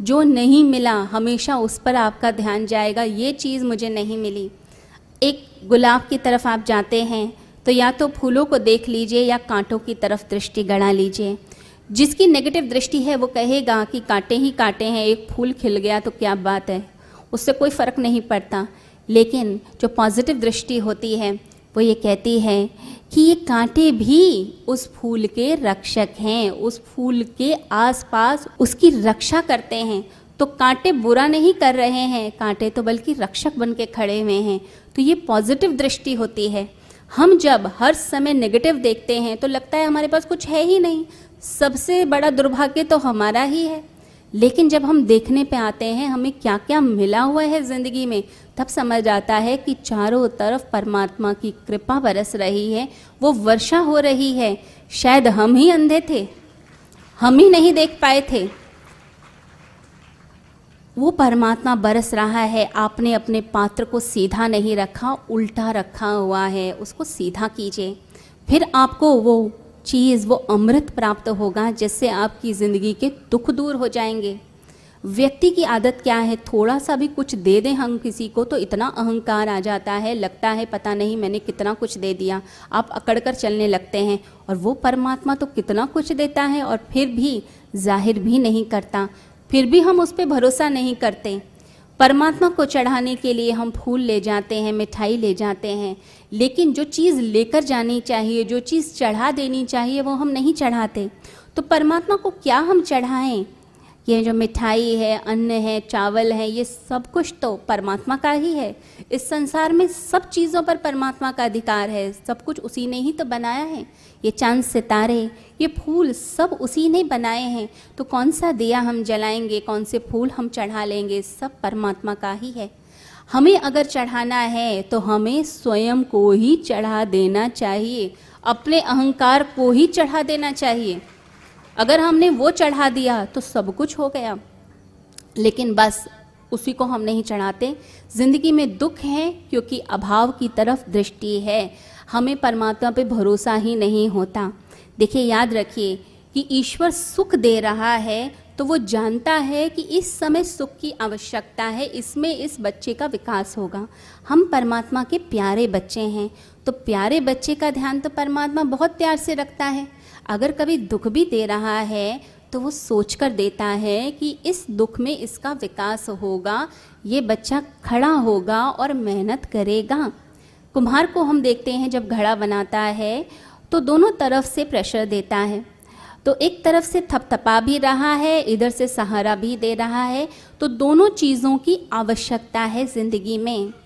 जो नहीं मिला, हमेशा उस पर आपका ध्यान जाएगा। ये चीज़ मुझे नहीं मिली। एक गुलाब की तरफ़ आप जाते हैं तो या तो फूलों को देख लीजिए या कांटों की तरफ़ दृष्टि गड़ा लीजिए। जिसकी नेगेटिव दृष्टि है, वो कहेगा कि कांटे ही कांटे हैं, एक फूल खिल गया तो क्या बात है? उससे कोई फ़र्क नहीं पड़ता। लेकिन जो पॉजिटिव दृष्टि होती है वो ये कहती है कि ये कांटे भी उस फूल के रक्षक हैं, उस फूल के आसपास उसकी रक्षा करते हैं। तो कांटे बुरा नहीं कर रहे हैं, कांटे तो बल्कि रक्षक बन के खड़े हुए हैं। तो ये पॉजिटिव दृष्टि होती है। हम जब हर समय नेगेटिव देखते हैं तो लगता है हमारे पास कुछ है ही नहीं। सबसे बड़ा दुर्भाग्य तो हमारा ही है। लेकिन जब हम देखने पे आते हैं, हमें क्या क्या मिला हुआ है ज़िंदगी में, तब समझ आता है कि चारों तरफ़ परमात्मा की कृपा बरस रही है, वो वर्षा हो रही है। शायद हम ही अंधे थे, हम ही नहीं देख पाए थे। वो परमात्मा बरस रहा है, आपने अपने पात्र को सीधा नहीं रखा, उल्टा रखा हुआ है, उसको सीधा कीजिए। फिर आपको वो चीज़ वो अमृत प्राप्त होगा जिससे आपकी ज़िंदगी के दुख दूर हो जाएँगे। व्यक्ति की आदत क्या है? थोड़ा सा भी कुछ दे दें हम किसी को तो इतना अहंकार आ जाता है, लगता है पता नहीं मैंने कितना कुछ दे दिया। आप अकड़ कर चलने लगते हैं और वो परमात्मा तो कितना कुछ देता है और फिर भी ज़ाहिर भी नहीं करता। फिर भी हम उस पर भरोसा नहीं करते। परमात्मा को चढ़ाने के लिए हम फूल ले जाते हैं, मिठाई ले जाते हैं, लेकिन जो चीज़ लेकर जानी चाहिए, जो चीज़ चढ़ा देनी चाहिए, वो हम नहीं चढ़ाते। तो परमात्मा को क्या हम चढ़ाएँ? ये जो मिठाई है, अन्न है, चावल है, ये सब कुछ तो परमात्मा का ही है। इस संसार में सब चीज़ों पर परमात्मा का अधिकार है, सब कुछ उसी ने ही तो बनाया है। ये चाँद सितारे ये फूल सब उसी ने बनाए हैं। तो कौन सा दिया हम जलाएँगे? कौन से फूल हम चढ़ा लेंगे? सब परमात्मा का ही है। हमें अगर चढ़ाना है तो हमें स्वयं को ही चढ़ा देना चाहिए। अपने अहंकार को ही चढ़ा देना चाहिए। अगर हमने वो चढ़ा दिया तो सब कुछ हो गया। लेकिन बस उसी को हम नहीं चढ़ाते। ज़िंदगी में दुख है, क्योंकि अभाव की तरफ़ दृष्टि है। हमें परमात्मा पे भरोसा ही नहीं होता। देखिए, याद रखिए कि ईश्वर सुख दे रहा है तो वो जानता है कि इस समय सुख की आवश्यकता है, इसमें इस बच्चे का विकास होगा। हम परमात्मा के प्यारे बच्चे हैं तो प्यारे बच्चे का ध्यान तो परमात्मा बहुत प्यार से रखता है। अगर कभी दुख भी दे रहा है तो वो सोच कर देता है कि इस दुख में इसका विकास होगा, ये बच्चा खड़ा होगा और मेहनत करेगा। कुम्हार को हम देखते हैं जब घड़ा बनाता है तो दोनों तरफ़ से प्रेशर देता है। तो एक तरफ़ से थपथपा भी रहा है, इधर से सहारा भी दे रहा है। तो दोनों चीज़ों की आवश्यकता है ज़िंदगी में।